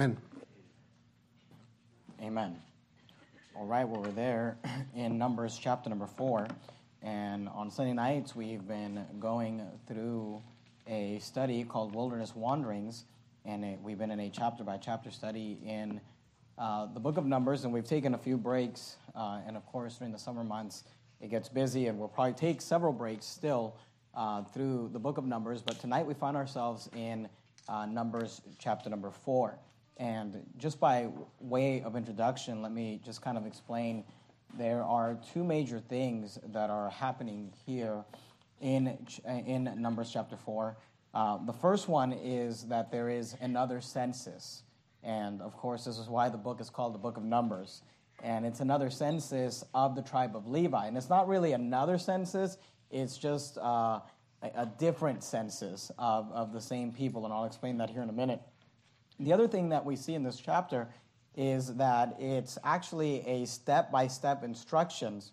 Amen. Amen. All right, well, we're there in Numbers chapter number four. And on Sunday nights, we've been going through a study called Wilderness Wanderings. And it, we've been in a chapter by chapter study in uh, the book of Numbers. And we've taken a few breaks. Uh, and of course, during the summer months, it gets busy. And we'll probably take several breaks still uh, through the book of Numbers. But tonight, we find ourselves in uh, Numbers chapter number four. And just by way of introduction, let me just kind of explain there are two major things that are happening here in, in Numbers chapter 4. Uh, the first one is that there is another census. And of course, this is why the book is called the Book of Numbers. And it's another census of the tribe of Levi. And it's not really another census, it's just uh, a, a different census of, of the same people. And I'll explain that here in a minute. The other thing that we see in this chapter is that it's actually a step by step instructions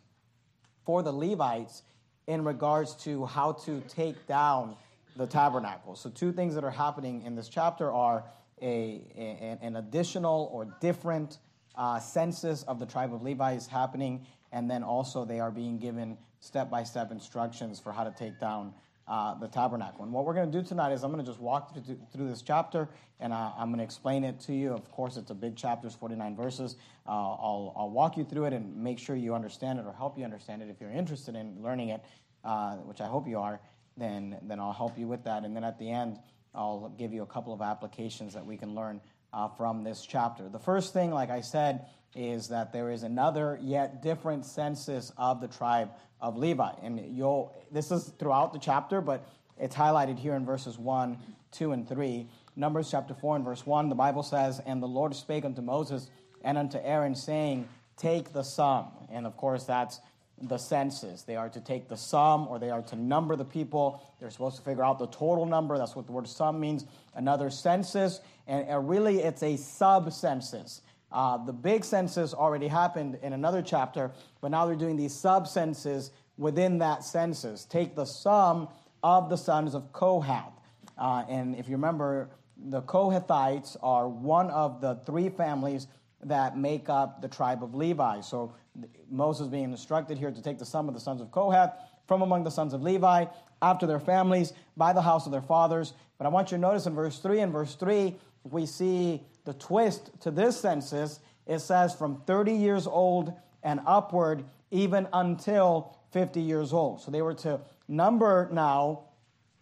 for the Levites in regards to how to take down the tabernacle. So, two things that are happening in this chapter are a, a an additional or different uh, census of the tribe of Levi is happening, and then also they are being given step by step instructions for how to take down uh, the tabernacle. And what we're going to do tonight is I'm going to just walk through, through this chapter and I'm going to explain it to you. Of course, it's a big chapter, it's 49 verses. Uh, I'll, I'll walk you through it and make sure you understand it or help you understand it. If you're interested in learning it, uh, which I hope you are, then, then I'll help you with that. And then at the end, I'll give you a couple of applications that we can learn uh, from this chapter. The first thing, like I said, is that there is another yet different census of the tribe of Levi. And you'll this is throughout the chapter, but it's highlighted here in verses 1, 2, and 3. Numbers chapter 4 and verse 1, the Bible says, And the Lord spake unto Moses and unto Aaron, saying, Take the sum. And of course, that's the census. They are to take the sum or they are to number the people. They're supposed to figure out the total number. That's what the word sum means. Another census. And really, it's a sub census. Uh, the big census already happened in another chapter, but now they're doing these sub census within that census. Take the sum of the sons of Kohath. Uh, and if you remember, the Kohathites are one of the three families that make up the tribe of Levi. So Moses being instructed here to take the sum of the sons of Kohath from among the sons of Levi after their families by the house of their fathers. But I want you to notice in verse 3, in verse 3, we see the twist to this census. It says from 30 years old and upward, even until 50 years old. So they were to number now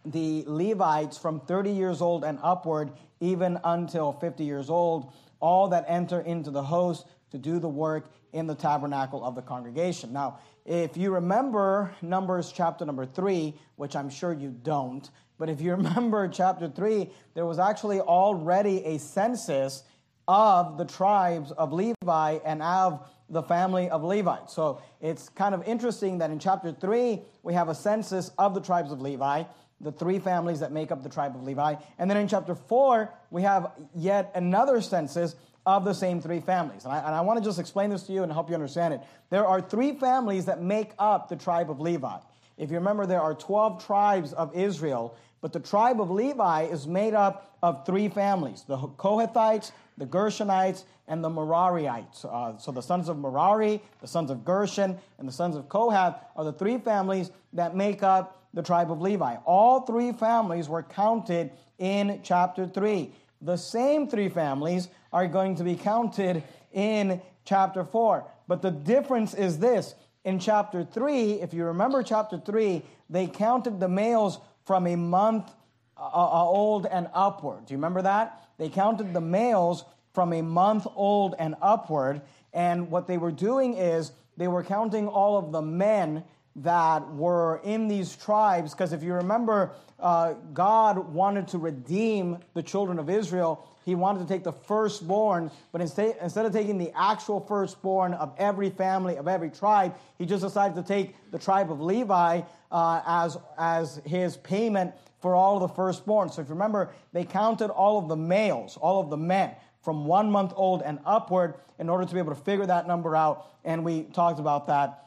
the Levites from 30 years old and upward, even until 50 years old, all that enter into the host to do the work in the tabernacle of the congregation. Now, if you remember Numbers chapter number 3, which I'm sure you don't, but if you remember chapter 3, there was actually already a census of the tribes of Levi and of the family of Levi. So it's kind of interesting that in chapter 3, we have a census of the tribes of Levi, the three families that make up the tribe of Levi. And then in chapter 4, we have yet another census of the same three families. And I, and I want to just explain this to you and help you understand it. There are three families that make up the tribe of Levi. If you remember, there are 12 tribes of Israel, but the tribe of Levi is made up of three families the Kohathites, the Gershonites, and the Merarites. Uh, so the sons of Merari, the sons of Gershon, and the sons of Kohath are the three families that make up the tribe of Levi. All three families were counted in chapter 3. The same three families are going to be counted in chapter 4. But the difference is this in chapter 3, if you remember chapter 3, they counted the males from a month uh, uh, old and upward. Do you remember that? They counted the males from a month old and upward. And what they were doing is they were counting all of the men that were in these tribes. Because if you remember, uh, God wanted to redeem the children of Israel. He wanted to take the firstborn, but instead, instead of taking the actual firstborn of every family, of every tribe, he just decided to take the tribe of Levi uh, as, as his payment for all of the firstborn. So if you remember, they counted all of the males, all of the men from one month old and upward in order to be able to figure that number out. And we talked about that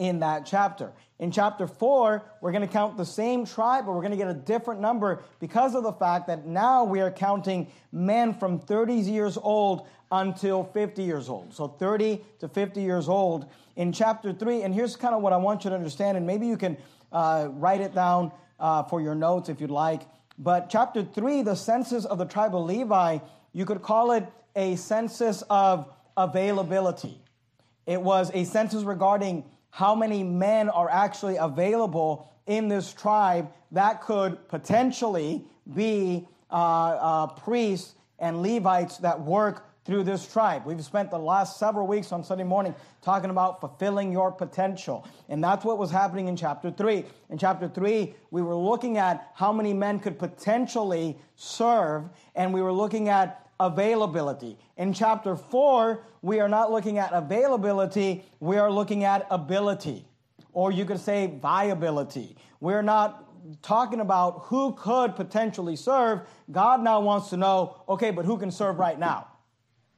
in that chapter. In chapter 4, we're going to count the same tribe, but we're going to get a different number because of the fact that now we are counting men from 30 years old until 50 years old. So 30 to 50 years old in chapter 3. And here's kind of what I want you to understand, and maybe you can uh, write it down uh, for your notes if you'd like. But chapter 3, the census of the tribe of Levi, you could call it a census of availability. It was a census regarding how many men are actually available in this tribe that could potentially be uh, uh, priests and Levites that work through this tribe. We've spent the last several weeks on Sunday morning talking about fulfilling your potential. And that's what was happening in chapter 3. In chapter 3, we were looking at how many men could potentially serve, and we were looking at availability. In chapter 4, we are not looking at availability, we are looking at ability. Or you could say viability. We're not talking about who could potentially serve. God now wants to know okay, but who can serve right now?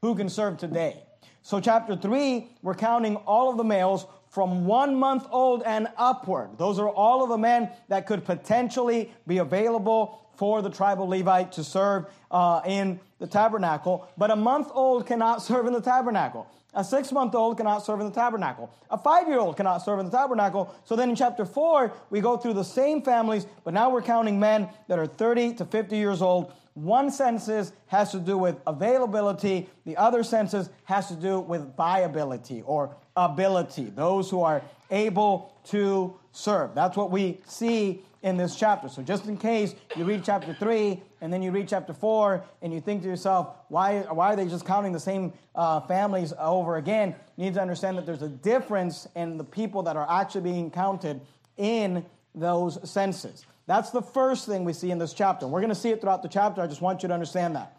Who can serve today? So, chapter 3, we're counting all of the males from one month old and upward. Those are all of the men that could potentially be available for the tribal Levite to serve uh, in the tabernacle. But a month old cannot serve in the tabernacle. A six month old cannot serve in the tabernacle. A five year old cannot serve in the tabernacle. So then in chapter four, we go through the same families, but now we're counting men that are 30 to 50 years old. One census has to do with availability, the other census has to do with viability or ability, those who are able to serve. That's what we see in this chapter. So just in case you read chapter 3 and then you read chapter 4 and you think to yourself, why, why are they just counting the same uh, families over again? You need to understand that there's a difference in the people that are actually being counted in those senses. That's the first thing we see in this chapter. We're going to see it throughout the chapter. I just want you to understand that.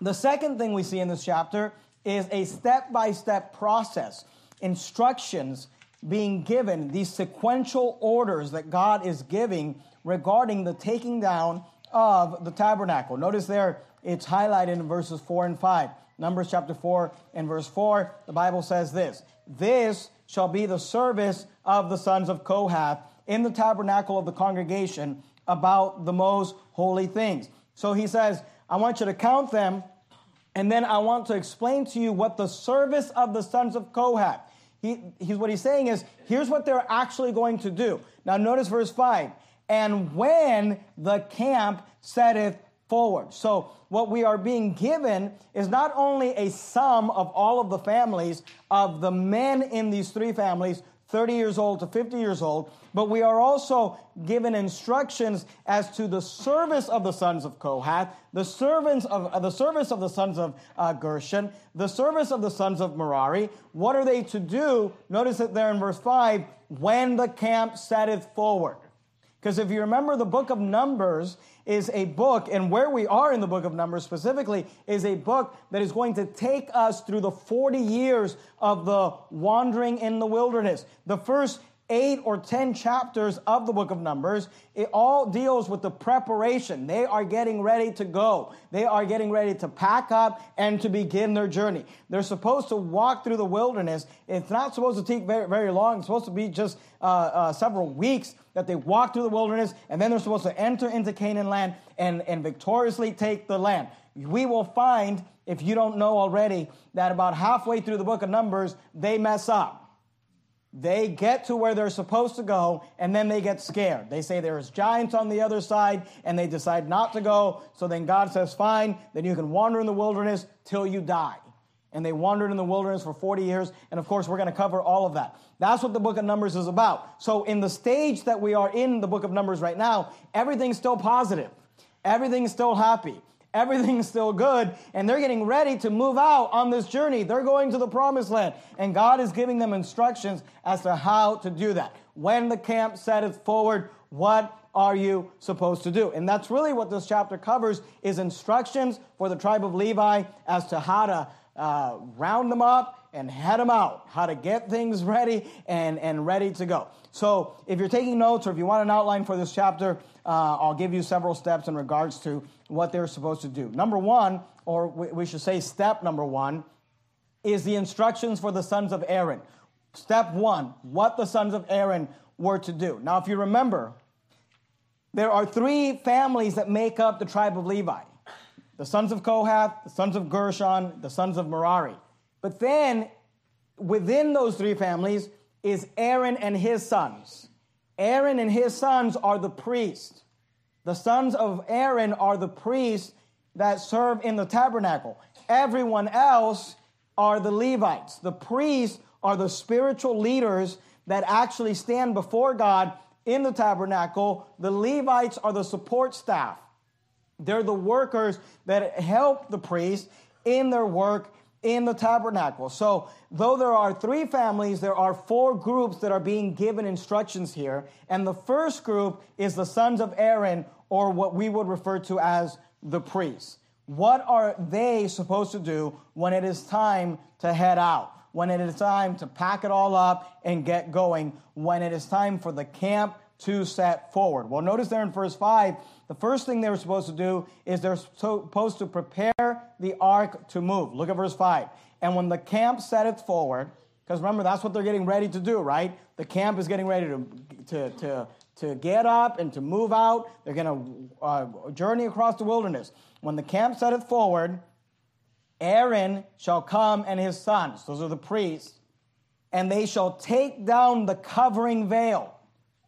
The second thing we see in this chapter is a step by step process, instructions being given, these sequential orders that God is giving regarding the taking down of the tabernacle. Notice there it's highlighted in verses 4 and 5. Numbers chapter 4 and verse 4, the Bible says this This shall be the service of the sons of Kohath in the tabernacle of the congregation about the most holy things. So he says, I want you to count them and then I want to explain to you what the service of the sons of Kohath. He, he's, what he's saying is, here's what they're actually going to do. Now, notice verse 5. And when the camp setteth forward. So, what we are being given is not only a sum of all of the families of the men in these three families 30 years old to 50 years old, but we are also given instructions as to the service of the sons of Kohath, the servants of uh, the service of the sons of uh, Gershon, the service of the sons of Merari. What are they to do? Notice it there in verse 5 when the camp setteth forward. Because if you remember, the book of Numbers is a book, and where we are in the book of Numbers specifically is a book that is going to take us through the 40 years of the wandering in the wilderness. The first eight or ten chapters of the book of Numbers, it all deals with the preparation. They are getting ready to go. They are getting ready to pack up and to begin their journey. They're supposed to walk through the wilderness. It's not supposed to take very, very long. It's supposed to be just uh, uh, several weeks that they walk through the wilderness, and then they're supposed to enter into Canaan land and, and victoriously take the land. We will find, if you don't know already, that about halfway through the book of Numbers, they mess up they get to where they're supposed to go, and then they get scared. They say there's giants on the other side, and they decide not to go. So then God says, Fine, then you can wander in the wilderness till you die. And they wandered in the wilderness for 40 years. And of course, we're going to cover all of that. That's what the book of Numbers is about. So, in the stage that we are in the book of Numbers right now, everything's still positive, everything's still happy everything's still good, and they're getting ready to move out on this journey. They're going to the promised land, and God is giving them instructions as to how to do that. When the camp setteth forward, what are you supposed to do? And that's really what this chapter covers is instructions for the tribe of Levi as to how to uh, round them up and head them out, how to get things ready and, and ready to go. So if you're taking notes or if you want an outline for this chapter, uh, I'll give you several steps in regards to what they're supposed to do. Number one, or we should say step number one, is the instructions for the sons of Aaron. Step one, what the sons of Aaron were to do. Now, if you remember, there are three families that make up the tribe of Levi the sons of Kohath, the sons of Gershon, the sons of Merari. But then within those three families is Aaron and his sons. Aaron and his sons are the priests. The sons of Aaron are the priests that serve in the tabernacle. Everyone else are the Levites. The priests are the spiritual leaders that actually stand before God in the tabernacle. The Levites are the support staff. They're the workers that help the priest in their work in the tabernacle. So, though there are three families, there are four groups that are being given instructions here. And the first group is the sons of Aaron, or what we would refer to as the priests. What are they supposed to do when it is time to head out? When it is time to pack it all up and get going? When it is time for the camp to set forward? Well, notice there in verse 5 the first thing they were supposed to do is they're supposed to prepare the ark to move. Look at verse 5. And when the camp setteth forward, because remember, that's what they're getting ready to do, right? The camp is getting ready to, to, to, to get up and to move out. They're going to uh, journey across the wilderness. When the camp setteth forward, Aaron shall come and his sons, those are the priests, and they shall take down the covering veil.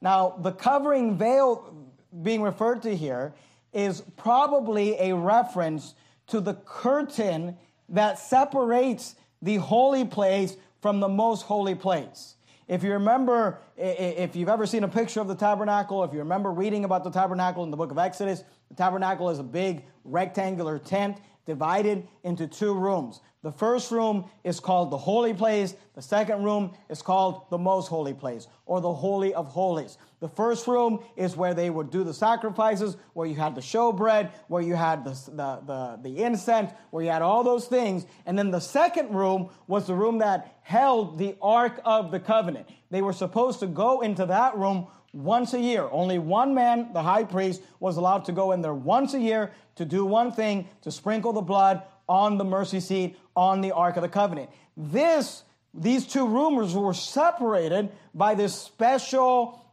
Now, the covering veil being referred to here is probably a reference to the curtain that separates the holy place from the most holy place. If you remember, if you've ever seen a picture of the tabernacle, if you remember reading about the tabernacle in the book of Exodus, the tabernacle is a big rectangular tent divided into two rooms. The first room is called the holy place. The second room is called the most holy place or the holy of holies. The first room is where they would do the sacrifices, where you had the showbread, where you had the, the, the, the incense, where you had all those things. And then the second room was the room that held the Ark of the Covenant. They were supposed to go into that room once a year. Only one man, the high priest, was allowed to go in there once a year to do one thing to sprinkle the blood on the mercy seat on the Ark of the Covenant. This, these two rumors were separated by this special,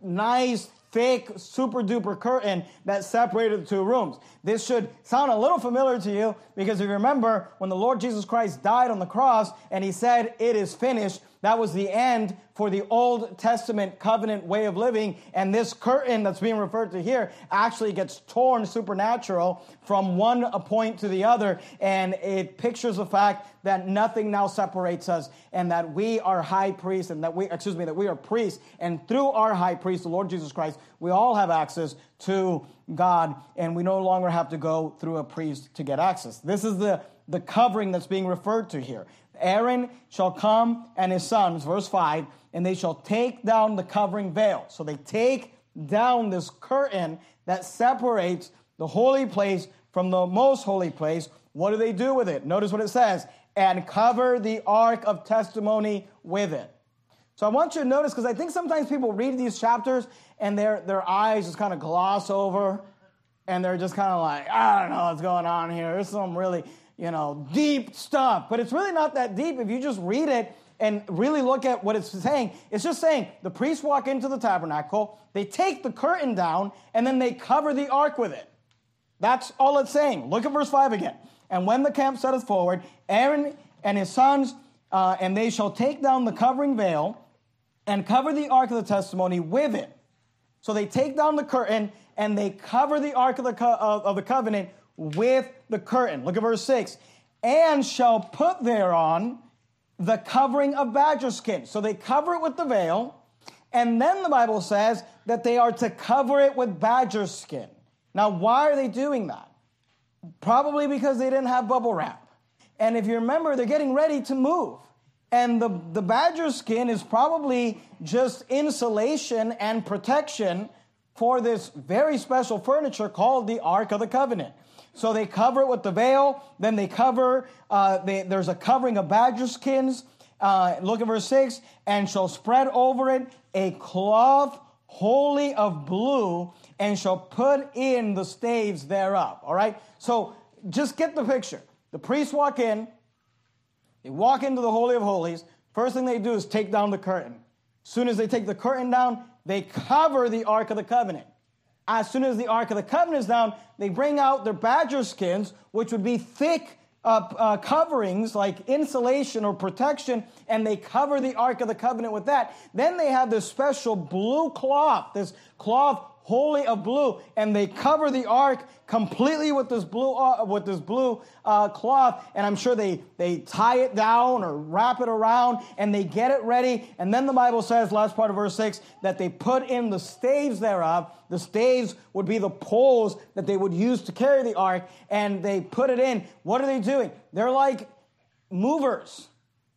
nice, thick, super duper curtain that separated the two rooms. This should sound a little familiar to you because if you remember when the Lord Jesus Christ died on the cross and he said, It is finished, that was the end for the Old Testament covenant way of living. And this curtain that's being referred to here actually gets torn supernatural from one point to the other. And it pictures the fact that nothing now separates us and that we are high priests and that we, excuse me, that we are priests. And through our high priest, the Lord Jesus Christ, we all have access to God and we no longer have to go through a priest to get access. This is the, the covering that's being referred to here. Aaron shall come and his sons, verse 5, and they shall take down the covering veil. So they take down this curtain that separates the holy place from the most holy place. What do they do with it? Notice what it says and cover the ark of testimony with it. So I want you to notice because I think sometimes people read these chapters and their, their eyes just kind of gloss over and they're just kind of like, I don't know what's going on here. There's some really you know, deep stuff. But it's really not that deep if you just read it and really look at what it's saying. It's just saying the priests walk into the tabernacle, they take the curtain down, and then they cover the ark with it. That's all it's saying. Look at verse 5 again. And when the camp setteth forward, Aaron and his sons, uh, and they shall take down the covering veil and cover the ark of the testimony with it. So they take down the curtain and they cover the ark of the, co- of the covenant with the curtain. Look at verse 6. And shall put thereon the covering of badger skin. So they cover it with the veil, and then the Bible says that they are to cover it with badger skin. Now, why are they doing that? Probably because they didn't have bubble wrap. And if you remember, they're getting ready to move. And the, the badger skin is probably just insulation and protection for this very special furniture called the Ark of the Covenant. So they cover it with the veil. Then they cover, uh, they, there's a covering of badger skins. Uh, look at verse 6 and shall spread over it a cloth wholly of blue and shall put in the staves thereof. All right? So just get the picture. The priests walk in, they walk into the Holy of Holies, First thing they do is take down the curtain. As soon as they take the curtain down, they cover the Ark of the Covenant. As soon as the Ark of the Covenant is down, they bring out their badger skins, which would be thick uh, uh, coverings like insulation or protection, and they cover the Ark of the Covenant with that. Then they have this special blue cloth, this cloth wholly of blue, and they cover the ark completely with this blue uh, with this blue uh, cloth. And I'm sure they they tie it down or wrap it around, and they get it ready. And then the Bible says, last part of verse six, that they put in the staves thereof. The staves would be the poles that they would use to carry the ark, and they put it in. What are they doing? They're like movers.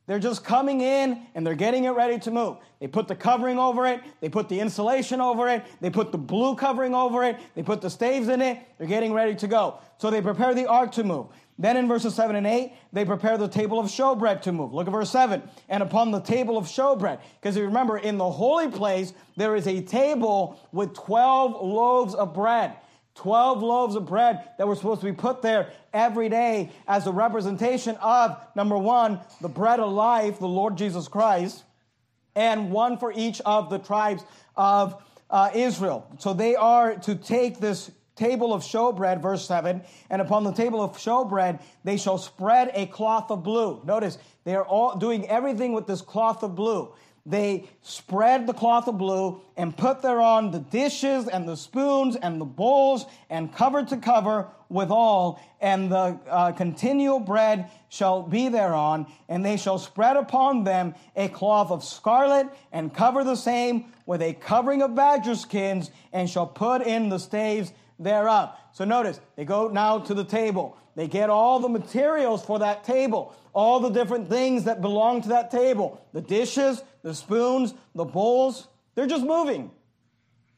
They're just coming in and they're getting it ready to move. They put the covering over it. They put the insulation over it. They put the blue covering over it. They put the staves in it. They're getting ready to go. So they prepare the ark to move. Then in verses 7 and 8, they prepare the table of showbread to move. Look at verse 7. And upon the table of showbread, because remember, in the holy place, there is a table with 12 loaves of bread. 12 loaves of bread that were supposed to be put there every day as a representation of, number one, the bread of life, the Lord Jesus Christ, and one for each of the tribes of uh, Israel. So they are to take this table of showbread, verse 7, and upon the table of showbread, they shall spread a cloth of blue. Notice, they are all doing everything with this cloth of blue they spread the cloth of blue and put thereon the dishes and the spoons and the bowls and cover to cover withal, and the uh, continual bread shall be thereon, and they shall spread upon them a cloth of scarlet and cover the same with a covering of badger skins, and shall put in the staves thereof. So notice, they go now to the table. They get all the materials for that table, all the different things that belong to that table the dishes, the spoons, the bowls. They're just moving.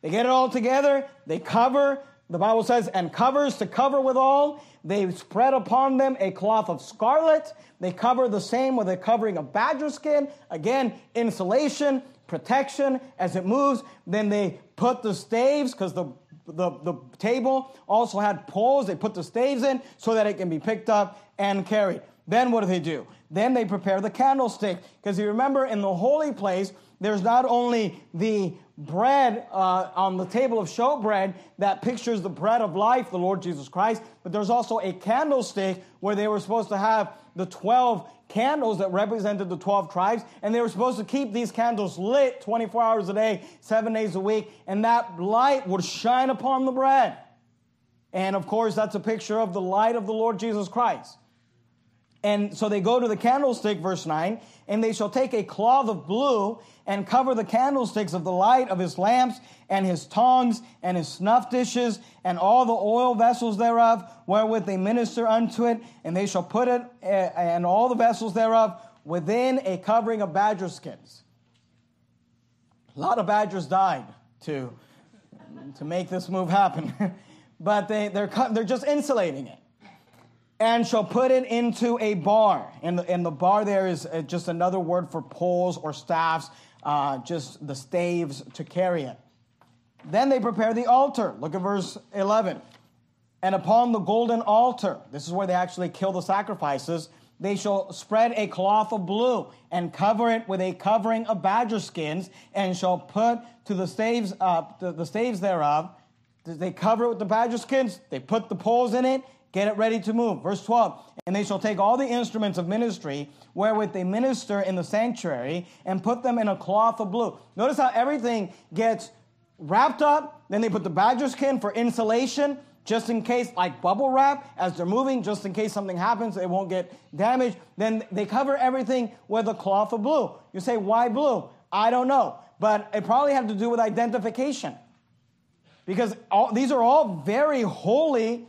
They get it all together, they cover, the Bible says, and covers to cover with all. They spread upon them a cloth of scarlet. They cover the same with a covering of badger skin. Again, insulation, protection as it moves. Then they put the staves, because the the, the table also had poles. They put the staves in so that it can be picked up and carried. Then what do they do? Then they prepare the candlestick. Because you remember in the holy place, there's not only the bread uh, on the table of showbread that pictures the bread of life, the Lord Jesus Christ, but there's also a candlestick where they were supposed to have the 12 candles that represented the 12 tribes, and they were supposed to keep these candles lit 24 hours a day, seven days a week, and that light would shine upon the bread. And of course, that's a picture of the light of the Lord Jesus Christ. And so they go to the candlestick, verse 9, and they shall take a cloth of blue and cover the candlesticks of the light of his lamps and his tongs and his snuff dishes and all the oil vessels thereof wherewith they minister unto it. And they shall put it eh, and all the vessels thereof within a covering of badger skins. A lot of badgers died to, to make this move happen, but they, they're, they're just insulating it and shall put it into a bar. And the, and the bar there is uh, just another word for poles or staffs, uh, just the staves to carry it. Then they prepare the altar. Look at verse 11. And upon the golden altar, this is where they actually kill the sacrifices, they shall spread a cloth of blue and cover it with a covering of badger skins, and shall put to the staves, uh, the, the staves thereof. They cover it with the badger skins. They put the poles in it Get it ready to move. Verse 12. And they shall take all the instruments of ministry wherewith they minister in the sanctuary and put them in a cloth of blue. Notice how everything gets wrapped up. Then they put the badger skin for insulation, just in case, like bubble wrap, as they're moving, just in case something happens, it won't get damaged. Then they cover everything with a cloth of blue. You say, why blue? I don't know. But it probably had to do with identification. Because all, these are all very holy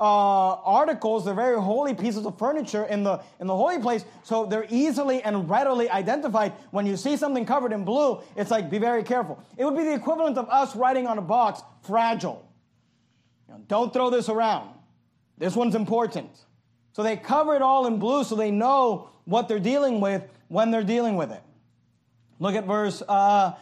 uh, articles, they're very holy pieces of furniture in the, in the holy place, so they're easily and readily identified. When you see something covered in blue, it's like, be very careful. It would be the equivalent of us writing on a box, fragile. You know, don't throw this around. This one's important. So they cover it all in blue so they know what they're dealing with when they're dealing with it. Look at verse uh,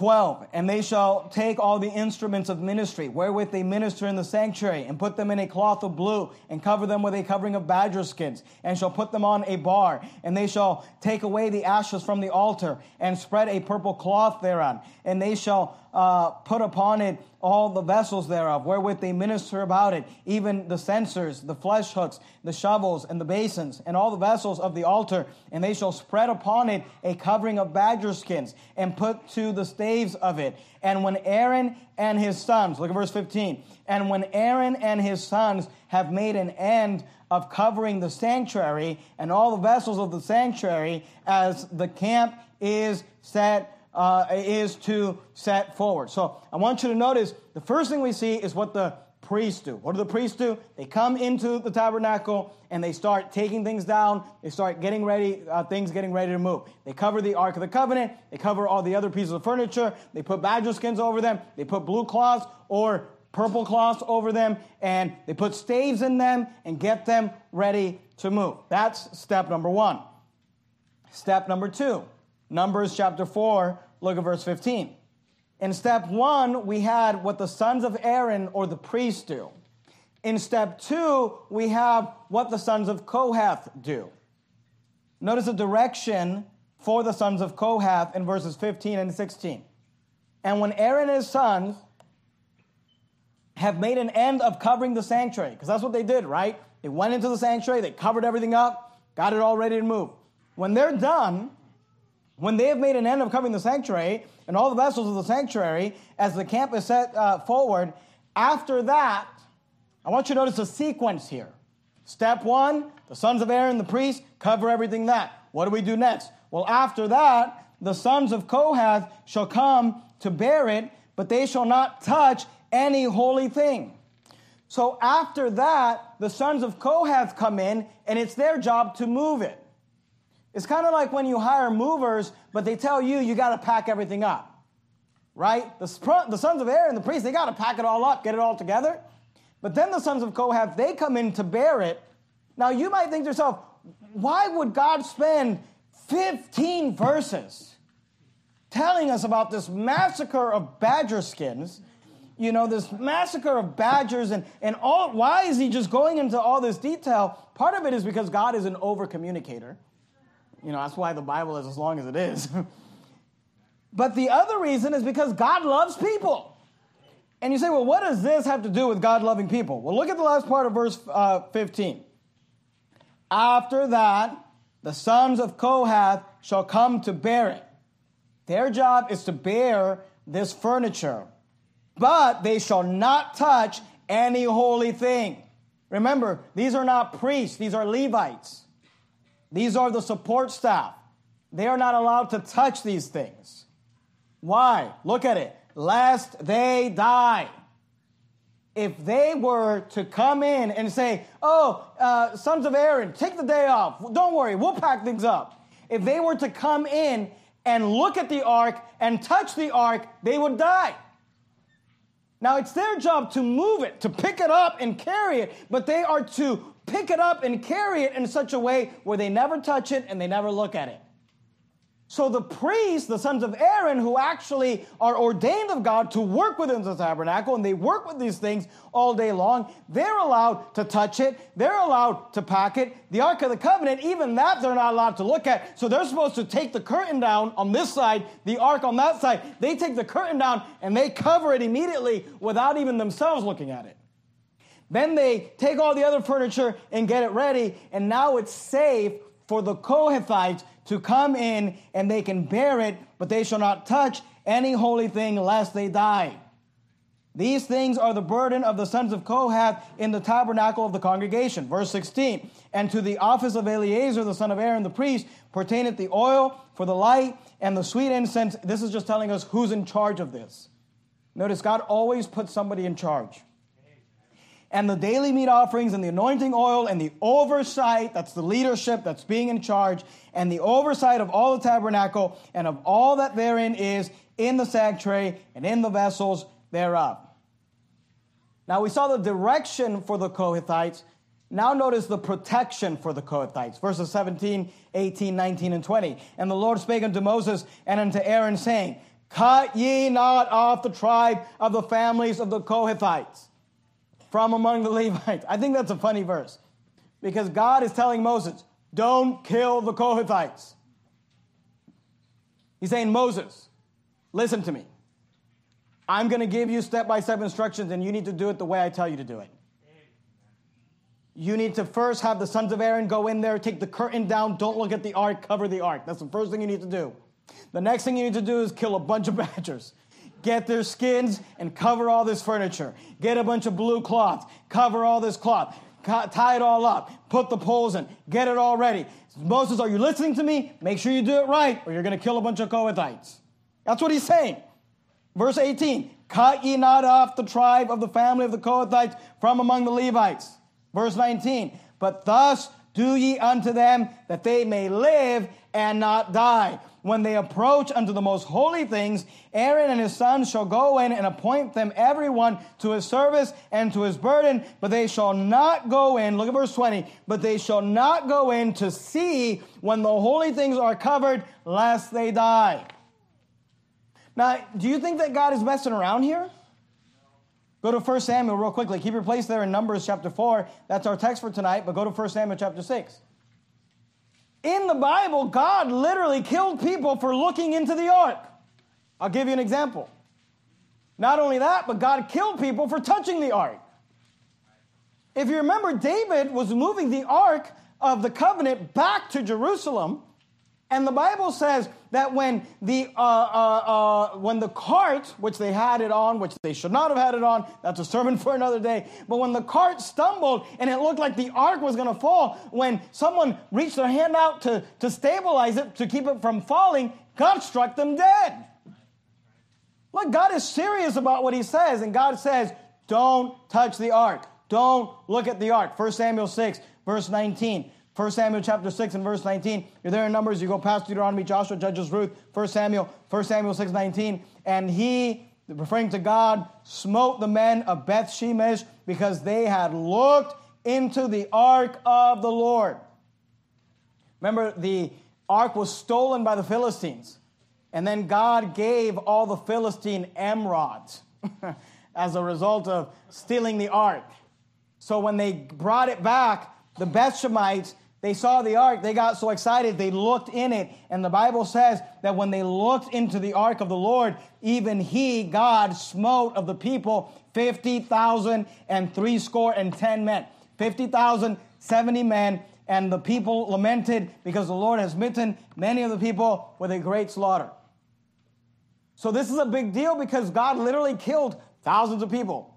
12 and they shall take all the instruments of ministry wherewith they minister in the sanctuary and put them in a cloth of blue and cover them with a covering of badger skins and shall put them on a bar and they shall take away the ashes from the altar and spread a purple cloth thereon and they shall uh, put upon it all the vessels thereof, wherewith they minister about it, even the censers, the flesh hooks, the shovels, and the basins, and all the vessels of the altar. And they shall spread upon it a covering of badger skins, and put to the staves of it. And when Aaron and his sons, look at verse 15, and when Aaron and his sons have made an end of covering the sanctuary and all the vessels of the sanctuary, as the camp is set uh, is to set forward. So I want you to notice the first thing we see is what the priests do. What do the priests do? They come into the tabernacle and they start taking things down. They start getting ready, uh, things getting ready to move. They cover the Ark of the Covenant. They cover all the other pieces of furniture. They put badger skins over them. They put blue cloths or purple cloths over them. And they put staves in them and get them ready to move. That's step number one. Step number two Numbers chapter 4, look at verse 15. In step one, we had what the sons of Aaron or the priests do. In step two, we have what the sons of Kohath do. Notice the direction for the sons of Kohath in verses 15 and 16. And when Aaron and his sons have made an end of covering the sanctuary, because that's what they did, right? They went into the sanctuary, they covered everything up, got it all ready to move. When they're done, when they have made an end of covering the sanctuary and all the vessels of the sanctuary, as the camp is set uh, forward, after that, I want you to notice a sequence here. Step one, the sons of Aaron, the priest, cover everything that. What do we do next? Well, after that, the sons of Kohath shall come to bear it, but they shall not touch any holy thing. So after that, the sons of Kohath come in, and it's their job to move it. It's kind of like when you hire movers, but they tell you you got to pack everything up. Right? The, the sons of Aaron, the priests, they got to pack it all up, get it all together. But then the sons of Kohath, they come in to bear it. Now you might think to yourself, why would God spend 15 verses telling us about this massacre of badger skins? You know, this massacre of badgers and, and all why is he just going into all this detail? Part of it is because God is an over communicator. You know, that's why the Bible is as long as it is. but the other reason is because God loves people. And you say, well, what does this have to do with God loving people? Well, look at the last part of verse uh, 15. After that, the sons of Kohath shall come to bear it. Their job is to bear this furniture, but they shall not touch any holy thing. Remember, these are not priests, these are Levites. These are the support staff. They are not allowed to touch these things. Why? Look at it. Lest they die. If they were to come in and say, Oh, uh, sons of Aaron, take the day off. Don't worry, we'll pack things up. If they were to come in and look at the ark and touch the ark, they would die. Now, it's their job to move it, to pick it up and carry it, but they are to pick it up and carry it in such a way where they never touch it and they never look at it. So the priests, the sons of Aaron, who actually are ordained of God to work within the tabernacle, and they work with these things all day long, they're allowed to touch it. They're allowed to pack it. The Ark of the Covenant, even that they're not allowed to look at. So they're supposed to take the curtain down on this side, the Ark on that side. They take the curtain down and they cover it immediately without even themselves looking at it. Then they take all the other furniture and get it ready, and now it's safe for the Kohathites to come in and they can bear it, but they shall not touch any holy thing lest they die. These things are the burden of the sons of Kohath in the tabernacle of the congregation. Verse 16. And to the office of Eleazar, the son of Aaron, the priest, pertaineth the oil for the light and the sweet incense. This is just telling us who's in charge of this. Notice God always puts somebody in charge and the daily meat offerings and the anointing oil and the oversight that's the leadership that's being in charge and the oversight of all the tabernacle and of all that therein is in the sanctuary and in the vessels thereof. Now we saw the direction for the Kohathites. Now notice the protection for the Kohathites. Verses 17, 18, 19, and 20. And the Lord spake unto Moses and unto Aaron, saying, Cut ye not off the tribe of the families of the Kohathites from among the Levites. I think that's a funny verse because God is telling Moses, don't kill the Kohathites. He's saying, Moses, listen to me. I'm going to give you step by step instructions, and you need to do it the way I tell you to do it. You need to first have the sons of Aaron go in there, take the curtain down, don't look at the ark, cover the ark. That's the first thing you need to do. The next thing you need to do is kill a bunch of badgers. Get their skins and cover all this furniture. Get a bunch of blue cloth, cover all this cloth, tie it all up, put the poles in, get it all ready. Moses, are you listening to me? Make sure you do it right, or you're going to kill a bunch of Kohathites. That's what he's saying. Verse 18 Cut ye not off the tribe of the family of the Kohathites from among the Levites. Verse 19 But thus do ye unto them that they may live and not die. When they approach unto the most holy things, Aaron and his sons shall go in and appoint them everyone to his service and to his burden, but they shall not go in. Look at verse 20. But they shall not go in to see when the holy things are covered, lest they die. Now, do you think that God is messing around here? Go to 1 Samuel real quickly. Keep your place there in Numbers chapter 4. That's our text for tonight, but go to 1 Samuel chapter 6. In the Bible, God literally killed people for looking into the ark. I'll give you an example. Not only that, but God killed people for touching the ark. If you remember, David was moving the ark of the covenant back to Jerusalem and the Bible says that when the, uh, uh, uh, when the cart, which they had it on, which they should not have had it on, that's a sermon for another day, but when the cart stumbled and it looked like the ark was going to fall, when someone reached their hand out to, to stabilize it, to keep it from falling, God struck them dead. Look, God is serious about what he says, and God says, don't touch the ark. Don't look at the ark. 1 Samuel 6, verse 19. 1 Samuel chapter 6 and verse 19. You're there in Numbers, you go past Deuteronomy, Joshua, Judges, Ruth, 1 Samuel, 1 Samuel 6, 19. And he, referring to God, smote the men of Beth Shemesh because they had looked into the ark of the Lord. Remember, the ark was stolen by the Philistines. And then God gave all the Philistine emerods as a result of stealing the ark. So when they brought it back, the Bethshemites they saw the ark, they got so excited, they looked in it. And the Bible says that when they looked into the ark of the Lord, even he, God, smote of the people 50,000 and three score and 10 men. 50,000, 70 men, and the people lamented because the Lord has smitten many of the people with a great slaughter. So this is a big deal because God literally killed thousands of people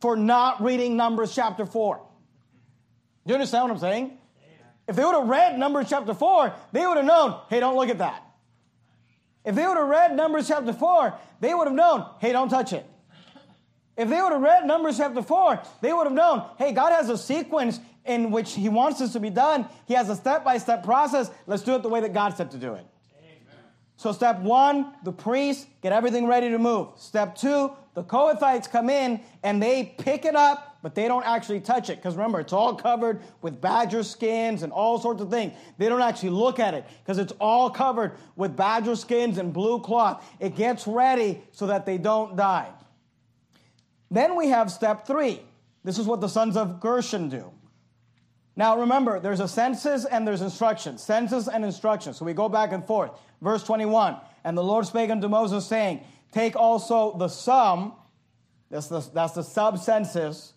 for not reading Numbers chapter 4. Do you understand what I'm saying? If they would have read Numbers chapter 4, they would have known, hey, don't look at that. If they would have read Numbers chapter 4, they would have known, hey, don't touch it. If they would have read Numbers chapter 4, they would have known, hey, God has a sequence in which He wants this to be done. He has a step by step process. Let's do it the way that God said to do it. So, step one, the priests get everything ready to move. Step two, the Kohathites come in and they pick it up, but they don't actually touch it. Because remember, it's all covered with badger skins and all sorts of things. They don't actually look at it because it's all covered with badger skins and blue cloth. It gets ready so that they don't die. Then we have step three. This is what the sons of Gershon do. Now remember, there's a census and there's instructions. Census and instructions. So we go back and forth. Verse 21 And the Lord spake unto Moses, saying, Take also the sum, that's the, that's the sub census,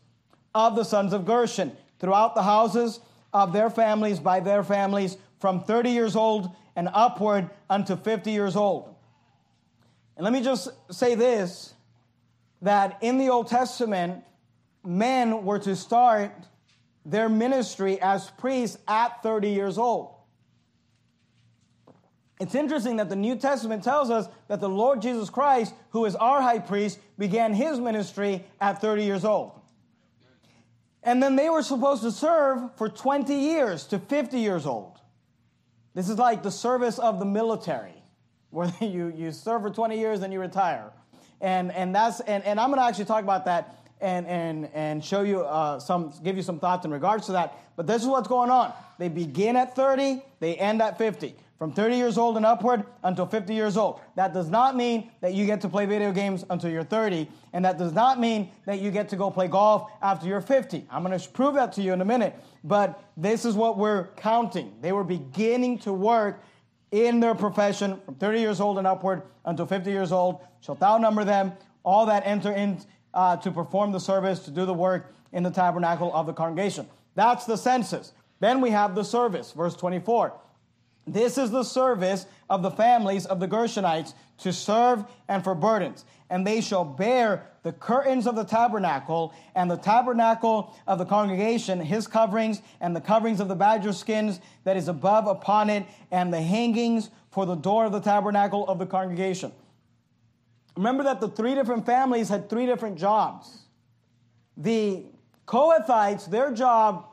of the sons of Gershon throughout the houses of their families by their families from 30 years old and upward unto 50 years old. And let me just say this that in the Old Testament, men were to start their ministry as priests at 30 years old. It's interesting that the New Testament tells us that the Lord Jesus Christ, who is our high priest, began his ministry at 30 years old. And then they were supposed to serve for 20 years to 50 years old. This is like the service of the military, where you, you serve for 20 years, then you retire. And, and, that's, and, and I'm going to actually talk about that and, and, and show you uh, some, give you some thoughts in regards to that. But this is what's going on. They begin at 30, they end at 50. From 30 years old and upward until 50 years old. That does not mean that you get to play video games until you're 30, and that does not mean that you get to go play golf after you're 50. I'm going to prove that to you in a minute, but this is what we're counting. They were beginning to work in their profession from 30 years old and upward until 50 years old. Shalt thou number them, all that enter in uh, to perform the service, to do the work in the tabernacle of the congregation. That's the census. Then we have the service, verse 24. This is the service of the families of the Gershonites to serve and for burdens. And they shall bear the curtains of the tabernacle and the tabernacle of the congregation, his coverings and the coverings of the badger skins that is above upon it, and the hangings for the door of the tabernacle of the congregation. Remember that the three different families had three different jobs. The Kohathites, their job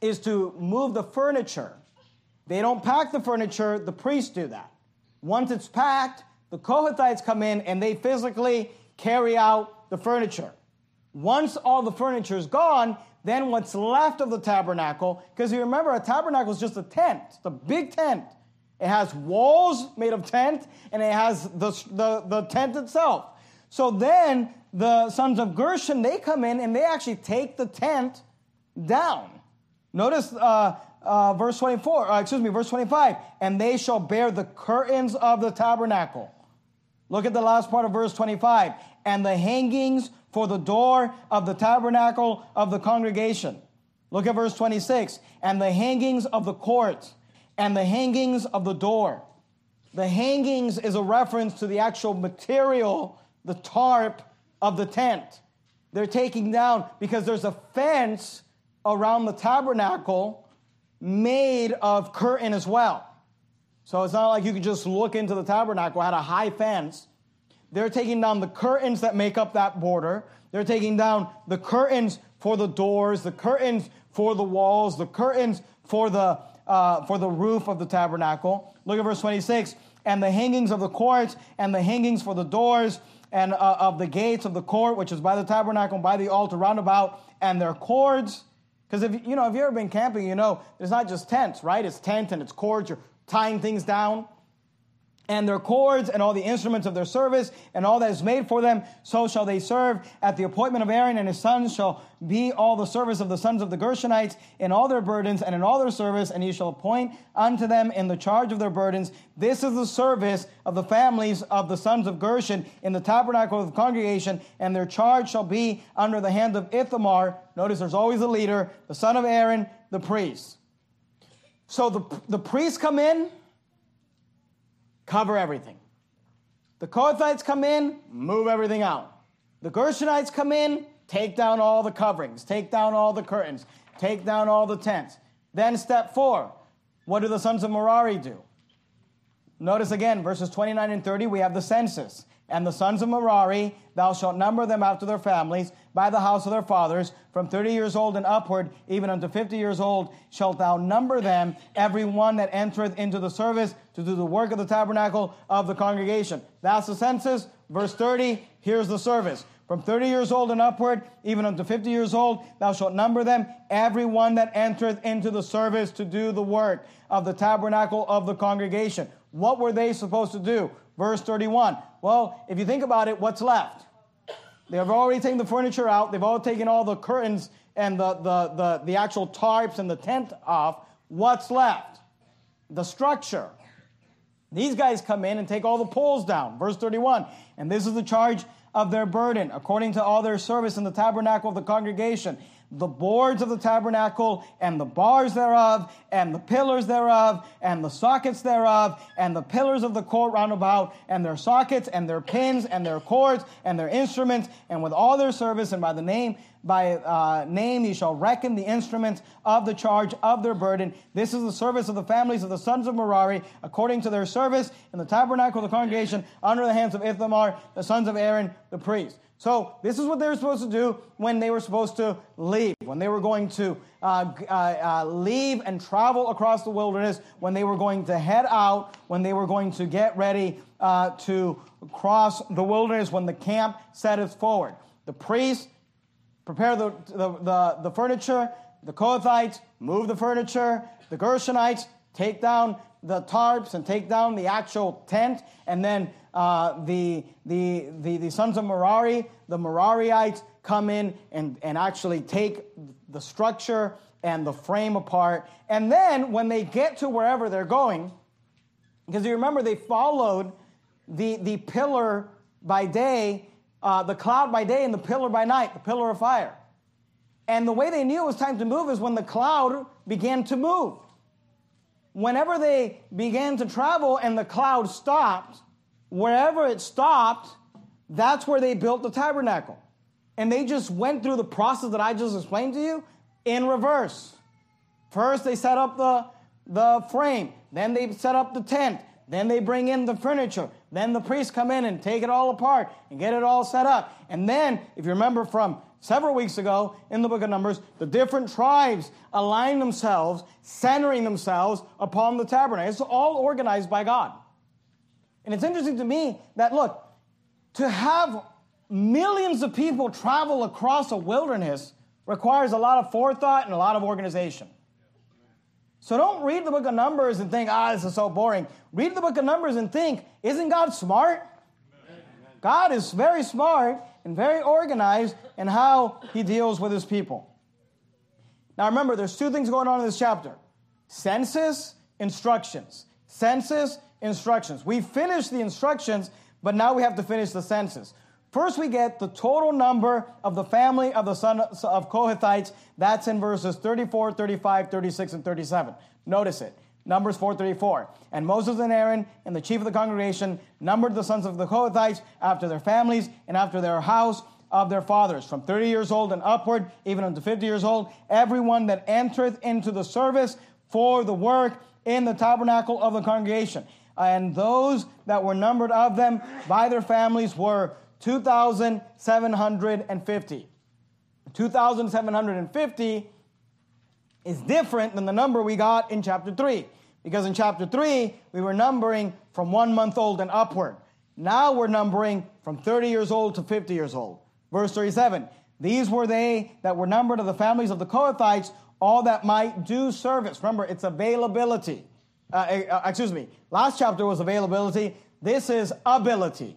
is to move the furniture they don't pack the furniture, the priests do that. Once it's packed, the Kohathites come in and they physically carry out the furniture. Once all the furniture is gone, then what's left of the tabernacle, because you remember a tabernacle is just a tent, it's a big tent. It has walls made of tent, and it has the, the, the tent itself. So then the sons of Gershon, they come in and they actually take the tent down. Notice uh, uh, verse 24, uh, excuse me, verse 25, and they shall bear the curtains of the tabernacle. Look at the last part of verse 25, and the hangings for the door of the tabernacle of the congregation. Look at verse 26, and the hangings of the court, and the hangings of the door. The hangings is a reference to the actual material, the tarp of the tent. They're taking down because there's a fence around the tabernacle made of curtain as well. So it's not like you can just look into the tabernacle, it had a high fence. They're taking down the curtains that make up that border. They're taking down the curtains for the doors, the curtains for the walls, the curtains for the, uh, for the roof of the tabernacle. Look at verse 26. And the hangings of the courts, and the hangings for the doors, and uh, of the gates of the court, which is by the tabernacle, and by the altar round about, and their cords because if you know, if you've ever been camping, you know there's not just tents, right? It's tent and it's cords. You're tying things down. And their cords and all the instruments of their service and all that is made for them, so shall they serve. At the appointment of Aaron and his sons shall be all the service of the sons of the Gershonites in all their burdens and in all their service, and he shall appoint unto them in the charge of their burdens. This is the service of the families of the sons of Gershon in the tabernacle of the congregation, and their charge shall be under the hand of Ithamar. Notice there's always a leader, the son of Aaron, the priest. So the, the priests come in, cover everything. The Kohathites come in, move everything out. The Gershonites come in, take down all the coverings, take down all the curtains, take down all the tents. Then, step four, what do the sons of Merari do? Notice again, verses 29 and 30, we have the census. And the sons of Merari, thou shalt number them after their families, by the house of their fathers, from thirty years old and upward, even unto fifty years old, shalt thou number them, every one that entereth into the service to do the work of the tabernacle of the congregation. That's the census. Verse 30, here's the service. From 30 years old and upward, even unto 50 years old, thou shalt number them, every one that entereth into the service to do the work of the tabernacle of the congregation. What were they supposed to do? Verse 31. Well, if you think about it, what's left? They've already taken the furniture out, they've all taken all the curtains and the, the, the, the actual tarps and the tent off. What's left? The structure. These guys come in and take all the poles down. Verse 31. And this is the charge of their burden, according to all their service in the tabernacle of the congregation the boards of the tabernacle and the bars thereof and the pillars thereof and the sockets thereof and the pillars of the court round about and their sockets and their pins and their cords and their instruments and with all their service and by the name by uh, name ye shall reckon the instruments of the charge of their burden. This is the service of the families of the sons of merari according to their service in the tabernacle of the congregation under the hands of ithamar the sons of aaron the priest so this is what they were supposed to do when they were supposed to leave, when they were going to uh, uh, uh, leave and travel across the wilderness, when they were going to head out, when they were going to get ready uh, to cross the wilderness, when the camp setteth forward. The priests prepare the, the, the, the furniture, the Kohathites move the furniture, the Gershonites take down the tarps and take down the actual tent. And then uh, the, the, the, the sons of Merari, the Merarites, come in and, and actually take the structure and the frame apart. And then when they get to wherever they're going, because you remember they followed the, the pillar by day, uh, the cloud by day, and the pillar by night, the pillar of fire. And the way they knew it was time to move is when the cloud began to move. Whenever they began to travel and the cloud stopped, wherever it stopped, that's where they built the tabernacle. And they just went through the process that I just explained to you in reverse. First, they set up the, the frame, then they set up the tent, then they bring in the furniture, then the priests come in and take it all apart and get it all set up. And then, if you remember from several weeks ago in the book of Numbers, the different tribes align themselves, centering themselves upon the tabernacle. It's all organized by God. And it's interesting to me that, look, to have millions of people travel across a wilderness requires a lot of forethought and a lot of organization. So don't read the book of Numbers and think, ah, this is so boring. Read the book of Numbers and think, isn't God smart? God is very smart and very organized in how he deals with his people. Now remember, there's two things going on in this chapter census, instructions. Census, instructions. We finished the instructions, but now we have to finish the census. First, we get the total number of the family of the son of Kohathites. That's in verses 34, 35, 36, and 37. Notice it. Numbers 434. And Moses and Aaron and the chief of the congregation numbered the sons of the Kohathites after their families and after their house of their fathers, from 30 years old and upward, even unto 50 years old, everyone that entereth into the service for the work in the tabernacle of the congregation. And those that were numbered of them by their families were 2,750. 2,750 is different than the number we got in chapter 3. Because in chapter 3, we were numbering from one month old and upward. Now we're numbering from 30 years old to 50 years old. Verse 37 These were they that were numbered of the families of the Kohathites, all that might do service. Remember, it's availability. Uh, uh, excuse me. Last chapter was availability. This is ability.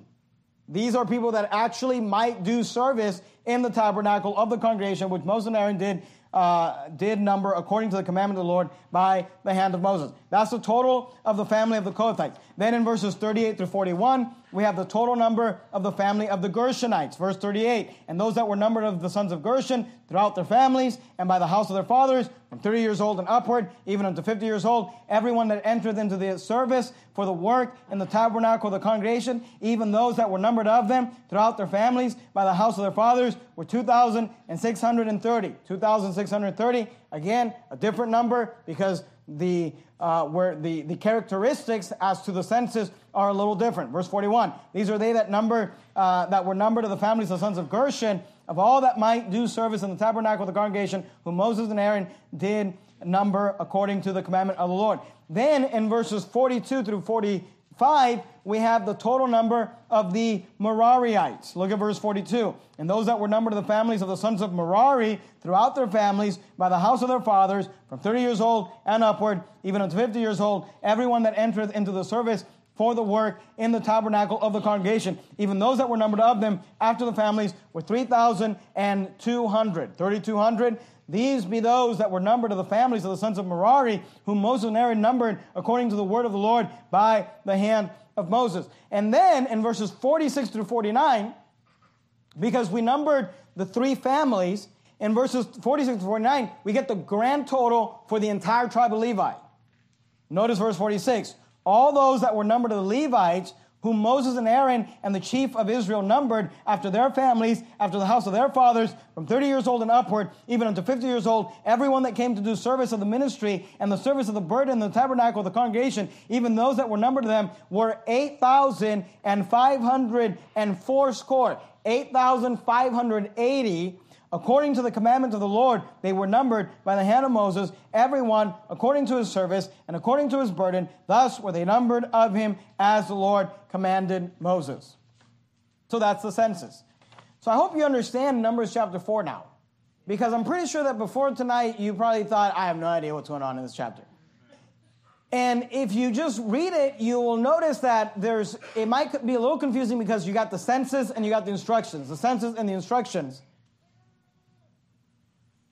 These are people that actually might do service in the tabernacle of the congregation, which Moses and Aaron did uh, did number according to the commandment of the Lord by the hand of Moses. That's the total of the family of the Kohathites. Then in verses 38 through 41, we have the total number of the family of the Gershonites. Verse 38, and those that were numbered of the sons of Gershon throughout their families and by the house of their fathers, from 30 years old and upward, even unto 50 years old, everyone that entered into the service for the work in the tabernacle of the congregation, even those that were numbered of them throughout their families by the house of their fathers, were 2,630. 2,630, again, a different number because the uh, where the, the characteristics as to the census are a little different. Verse 41, these are they that number uh, that were numbered of the families of the sons of Gershon, of all that might do service in the tabernacle of the congregation, whom Moses and Aaron did number according to the commandment of the Lord. Then in verses 42 through 45, we have the total number of the Merarites. Look at verse 42. And those that were numbered of the families of the sons of Merari throughout their families by the house of their fathers, from 30 years old and upward, even unto 50 years old, everyone that entereth into the service for the work in the tabernacle of the congregation. Even those that were numbered of them after the families were 3,200. 3,200. These be those that were numbered of the families of the sons of Merari, whom Moses and Aaron numbered according to the word of the Lord by the hand of Moses. And then in verses 46 through 49, because we numbered the three families, in verses 46 to 49, we get the grand total for the entire tribe of Levi. Notice verse 46. All those that were numbered of the Levites whom Moses and Aaron and the chief of Israel numbered after their families, after the house of their fathers, from 30 years old and upward, even unto 50 years old, everyone that came to do service of the ministry and the service of the burden the tabernacle of the congregation, even those that were numbered of them, were 8,504 score. 8,580 According to the commandment of the Lord, they were numbered by the hand of Moses, everyone according to his service and according to his burden. Thus were they numbered of him as the Lord commanded Moses. So that's the census. So I hope you understand Numbers chapter 4 now. Because I'm pretty sure that before tonight, you probably thought, I have no idea what's going on in this chapter. And if you just read it, you will notice that there's, it might be a little confusing because you got the census and you got the instructions, the census and the instructions.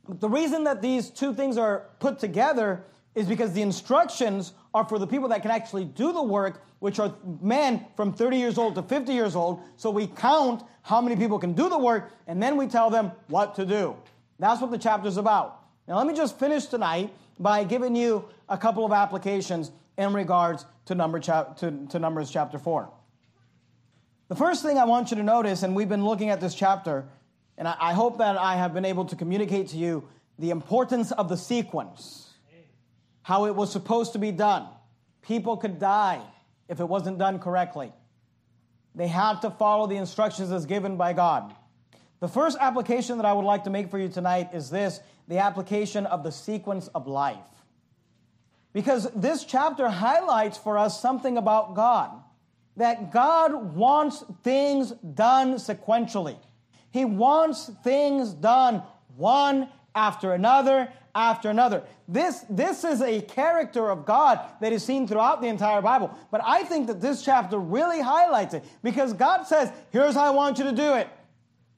But the reason that these two things are put together is because the instructions are for the people that can actually do the work, which are men from 30 years old to 50 years old. So we count how many people can do the work, and then we tell them what to do. That's what the chapter is about. Now, let me just finish tonight by giving you a couple of applications in regards to, number chap- to, to Numbers chapter 4. The first thing I want you to notice, and we've been looking at this chapter, and I, hope that I have been able to communicate to you the importance of the sequence, how it was supposed to be done. People could die if it wasn't done correctly. They had to follow the instructions as given by God. The first application that I would like to make for you tonight is this the application of the sequence of life. Because this chapter highlights for us something about God that God wants things done sequentially. He wants things done one after another after another. This, this is a character of God that is seen throughout the entire Bible. But I think that this chapter really highlights it because God says, here's how I want you to do it.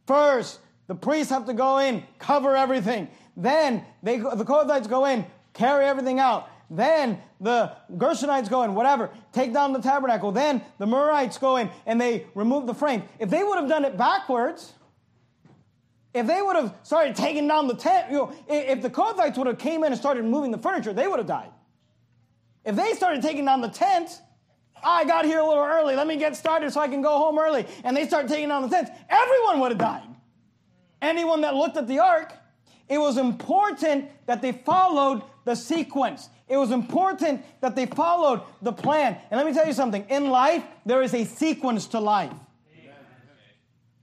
First, the priests have to go in, cover everything. Then they, the Kohathites go in, carry everything out. Then the Gershonites go in, whatever, take down the tabernacle. Then the Merarites go in and they remove the frame. If they would have done it backwards, if they would have started taking down the tent, you know, if the Kohathites would have came in and started moving the furniture, they would have died. If they started taking down the tent, I got here a little early, let me get started so I can go home early, and they start taking down the tents, everyone would have died. Anyone that looked at the ark, it was important that they followed the sequence. It was important that they followed the plan. And let me tell you something in life, there is a sequence to life.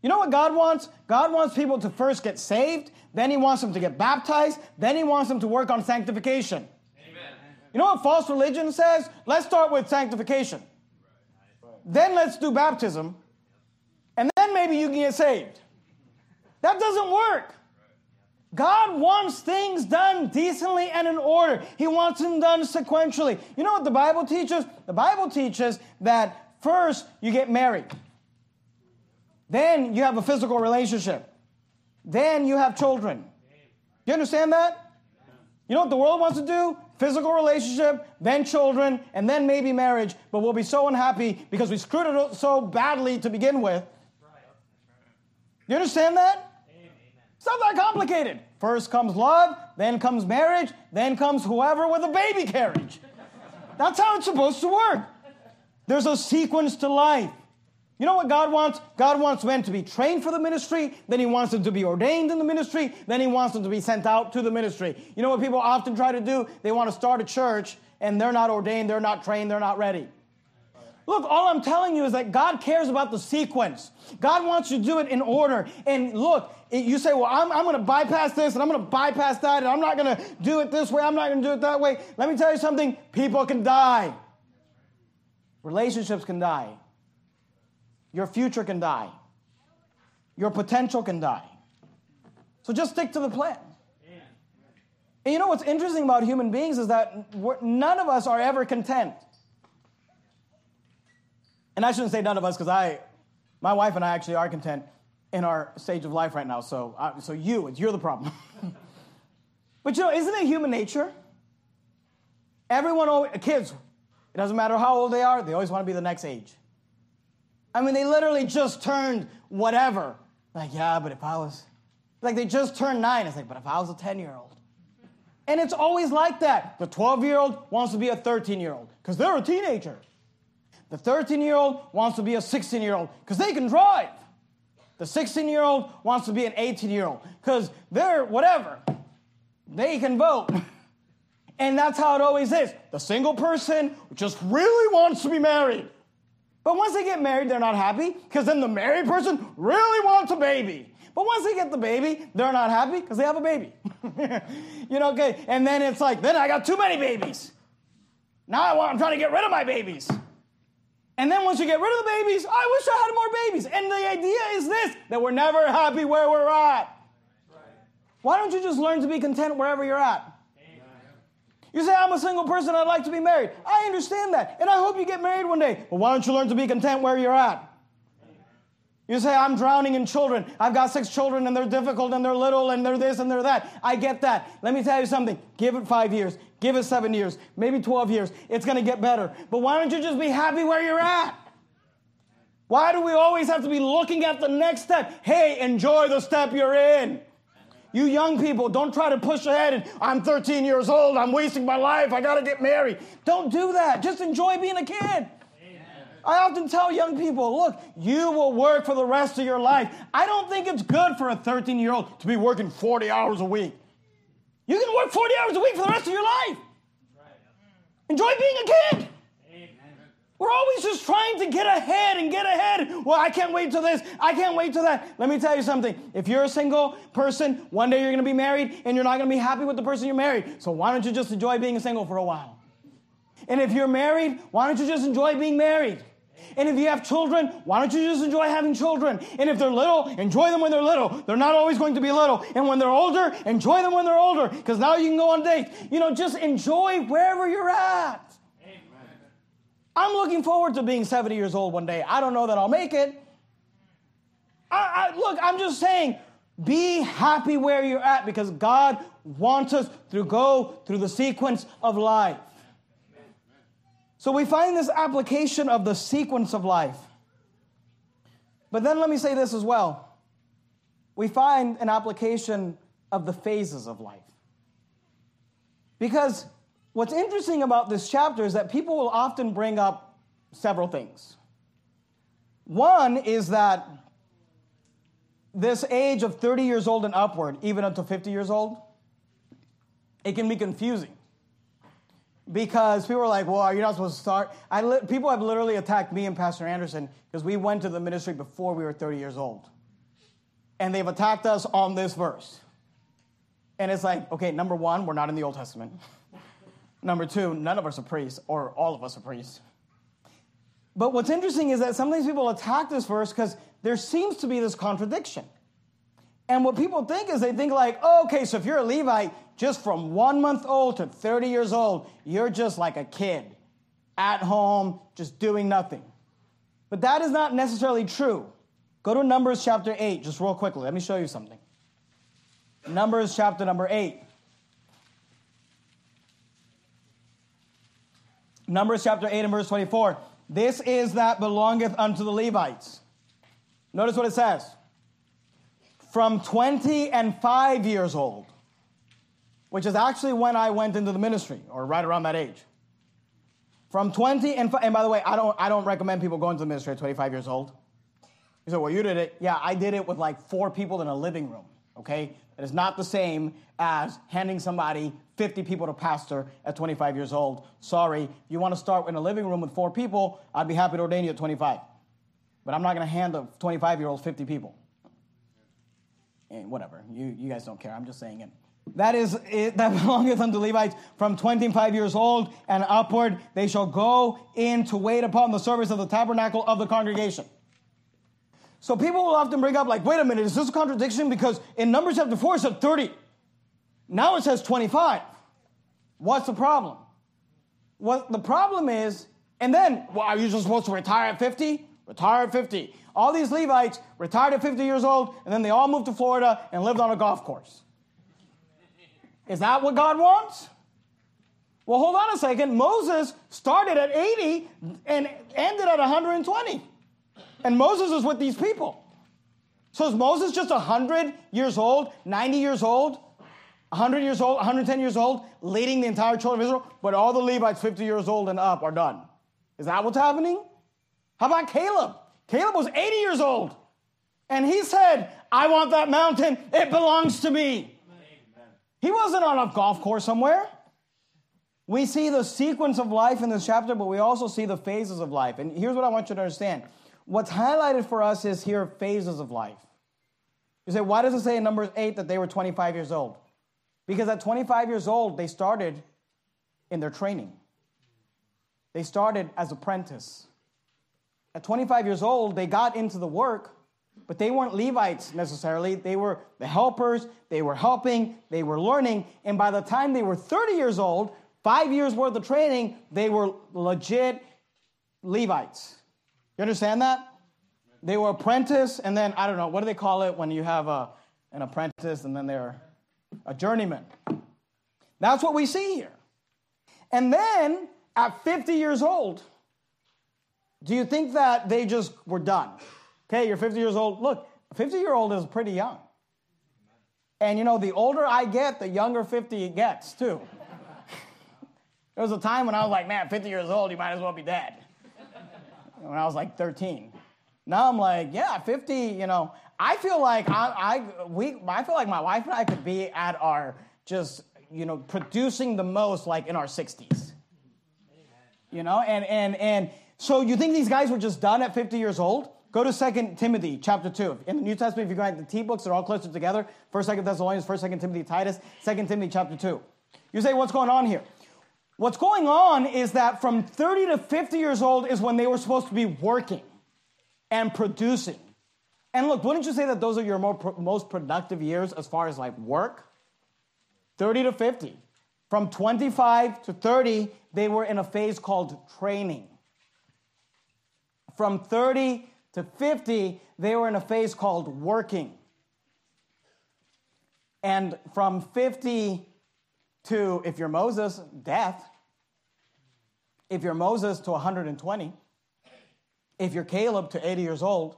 You know what God wants? God wants people to first get saved, then He wants them to get baptized, then He wants them to work on sanctification. Amen. You know what false religion says? Let's start with sanctification. Then let's do baptism, and then maybe you can get saved. That doesn't work. God wants things done decently and in order. He wants them done sequentially. You know what the Bible teaches? The Bible teaches that first you get married. Then you have a physical relationship. Then you have children. You understand that? You know what the world wants to do? Physical relationship, then children, and then maybe marriage, but we'll be so unhappy because we screwed it up so badly to begin with. You understand that? It's not that complicated. First comes love, then comes marriage, then comes whoever with a baby carriage. That's how it's supposed to work. There's a sequence to life. You know what God wants? God wants men to be trained for the ministry, then He wants them to be ordained in the ministry, then He wants them to be sent out to the ministry. You know what people often try to do? They want to start a church and they're not ordained, they're not trained, they're not ready. Look, all I'm telling you is that God cares about the sequence. God wants you to do it in order. And look, you say, well, I'm, I'm going to bypass this and I'm going to bypass that and I'm not going to do it this way, I'm not going to do it that way. Let me tell you something people can die, relationships can die. Your future can die. Your potential can die. So just stick to the plan. And you know what's interesting about human beings is that none of us are ever content. And I shouldn't say none of us because I, my wife and I actually are content in our stage of life right now. So, uh, so you, you're the problem. but you know, isn't it human nature? Everyone, kids, it doesn't matter how old they are, they always want to be the next age. I mean, they literally just turned whatever. Like, yeah, but if I was, like, they just turned nine. It's like, but if I was a 10 year old. And it's always like that. The 12 year old wants to be a 13 year old because they're a teenager. The 13 year old wants to be a 16 year old because they can drive. The 16 year old wants to be an 18 year old because they're whatever. They can vote. And that's how it always is. The single person just really wants to be married. But once they get married, they're not happy because then the married person really wants a baby. But once they get the baby, they're not happy because they have a baby. you know, okay? And then it's like, then I got too many babies. Now I want, I'm trying to get rid of my babies. And then once you get rid of the babies, I wish I had more babies. And the idea is this that we're never happy where we're at. Why don't you just learn to be content wherever you're at? You say, I'm a single person, I'd like to be married. I understand that. And I hope you get married one day. Well, why don't you learn to be content where you're at? You say, I'm drowning in children. I've got six children and they're difficult and they're little and they're this and they're that. I get that. Let me tell you something. Give it five years. Give it seven years. Maybe 12 years. It's going to get better. But why don't you just be happy where you're at? Why do we always have to be looking at the next step? Hey, enjoy the step you're in. You young people, don't try to push ahead and I'm 13 years old, I'm wasting my life, I gotta get married. Don't do that. Just enjoy being a kid. I often tell young people, look, you will work for the rest of your life. I don't think it's good for a 13 year old to be working 40 hours a week. You can work 40 hours a week for the rest of your life. Enjoy being a kid. We're always just trying to get ahead and get ahead. Well, I can't wait till this. I can't wait till that. Let me tell you something. If you're a single person, one day you're going to be married and you're not going to be happy with the person you're married. So why don't you just enjoy being single for a while? And if you're married, why don't you just enjoy being married? And if you have children, why don't you just enjoy having children? And if they're little, enjoy them when they're little. They're not always going to be little. And when they're older, enjoy them when they're older. Because now you can go on dates. You know, just enjoy wherever you're at. I'm looking forward to being 70 years old one day. I don't know that I'll make it. I, I, look, I'm just saying, be happy where you're at because God wants us to go through the sequence of life. So we find this application of the sequence of life. But then let me say this as well. We find an application of the phases of life. Because what's interesting about this chapter is that people will often bring up several things. One is that this age of 30 years old and upward, even up to 50 years old, it can be confusing because people are like, well, you're not supposed to start. I li- people have literally attacked me and Pastor Anderson because we went to the ministry before we were 30 years old. And they've attacked us on this verse. And it's like, okay, number one, we're not in the Old Testament. Number two, none of us are priests, or all of us are priests. But what's interesting is that sometimes people attack this verse because there seems to be this contradiction. And what people think is they think like, oh, okay, so if you're a Levite, just from one month old to 30 years old, you're just like a kid at home, just doing nothing. But that is not necessarily true. Go to Numbers chapter 8, just real quickly. Let me show you something. Numbers chapter number 8. Numbers chapter 8 and verse 24. This is that belongeth unto the Levites. Notice what it says from 20 and 5 years old, which is actually when I went into the ministry, or right around that age. From 20 and 5, and by the way, I don't, I don't recommend people going to the ministry at 25 years old. You say, well, you did it. Yeah, I did it with like four people in a living room, okay? It is not the same as handing somebody 50 people to pastor at 25 years old. Sorry, if you want to start in a living room with four people, I'd be happy to ordain you at 25. But I'm not going to hand a 25 year old 50 people and whatever. You, you guys don't care. I'm just saying it. That is it, that belongeth unto Levites from 25 years old and upward. They shall go in to wait upon the service of the tabernacle of the congregation. So people will often bring up, like, wait a minute, is this a contradiction? Because in Numbers chapter 4 it said 30. Now it says 25. What's the problem? What the problem is, and then, well, are you just supposed to retire at 50? Retire at 50. All these Levites retired at 50 years old, and then they all moved to Florida and lived on a golf course. Is that what God wants? Well, hold on a second. Moses started at 80 and ended at 120. And Moses is with these people. So is Moses just 100 years old, 90 years old, 100 years old, 110 years old, leading the entire children of Israel, but all the Levites 50 years old and up are done? Is that what's happening? How about Caleb? Caleb was 80 years old. And he said, I want that mountain. It belongs to me. He wasn't on a golf course somewhere. We see the sequence of life in this chapter, but we also see the phases of life. And here's what I want you to understand. What's highlighted for us is here phases of life. You say, why does it say in Numbers 8 that they were 25 years old? Because at 25 years old, they started in their training. They started as apprentice. At 25 years old, they got into the work, but they weren't Levites necessarily. They were the helpers, they were helping, they were learning. And by the time they were 30 years old, five years worth of training, they were legit Levites. You understand that? They were apprentice, and then I don't know what do they call it when you have a, an apprentice and then they're a journeyman. That's what we see here. And then at 50 years old, do you think that they just were done? Okay, you're 50 years old. Look, 50 year old is pretty young. And you know, the older I get, the younger 50 gets too. there was a time when I was like, man, 50 years old, you might as well be dead. when I was like 13. Now I'm like, yeah, 50, you know, I feel like I, I, we, I feel like my wife and I could be at our just, you know, producing the most like in our 60s. You know, and, and, and so you think these guys were just done at 50 years old? Go to 2 Timothy chapter 2. In the New Testament, if you go at the T books, they're all closer together. 1st, 2nd Thessalonians, 1st, 2nd Timothy, Titus, 2 Timothy chapter 2. You say, what's going on here? What's going on is that from 30 to 50 years old is when they were supposed to be working and producing. And look, wouldn't you say that those are your more, most productive years as far as like work? 30 to 50. From 25 to 30, they were in a phase called training. From 30 to 50, they were in a phase called working. And from 50 to, if you're Moses, death. If you're Moses, to 120. If you're Caleb, to 80 years old.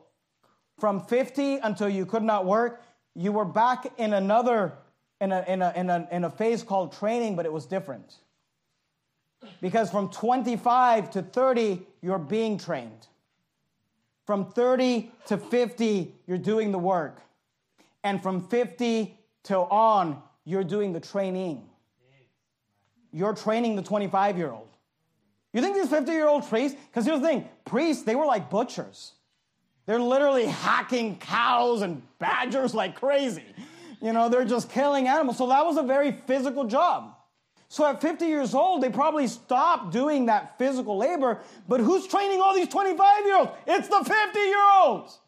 From 50 until you could not work, you were back in another, in a, in a, in a, in a phase called training, but it was different. Because from 25 to 30, you're being trained. From 30 to 50, you're doing the work. And from 50 till on, you're doing the training. You're training the 25 year old. You think these 50 year old priests, because here's the thing priests, they were like butchers. They're literally hacking cows and badgers like crazy. You know, they're just killing animals. So that was a very physical job. So at 50 years old, they probably stopped doing that physical labor. But who's training all these 25 year olds? It's the 50 year olds.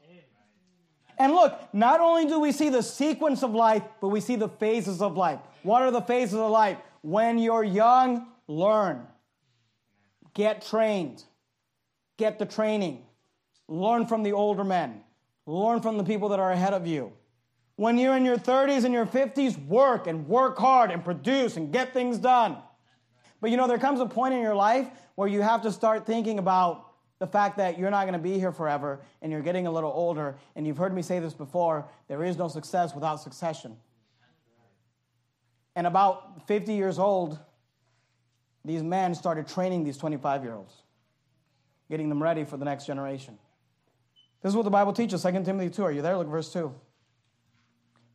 And look, not only do we see the sequence of life, but we see the phases of life. What are the phases of life? When you're young, learn. Get trained. Get the training. Learn from the older men. Learn from the people that are ahead of you. When you're in your 30s and your 50s, work and work hard and produce and get things done. But you know, there comes a point in your life where you have to start thinking about the fact that you're not going to be here forever and you're getting a little older. And you've heard me say this before there is no success without succession. And about 50 years old, these men started training these 25 year olds, getting them ready for the next generation. This is what the Bible teaches, 2 Timothy 2. Are you there? Look, at verse 2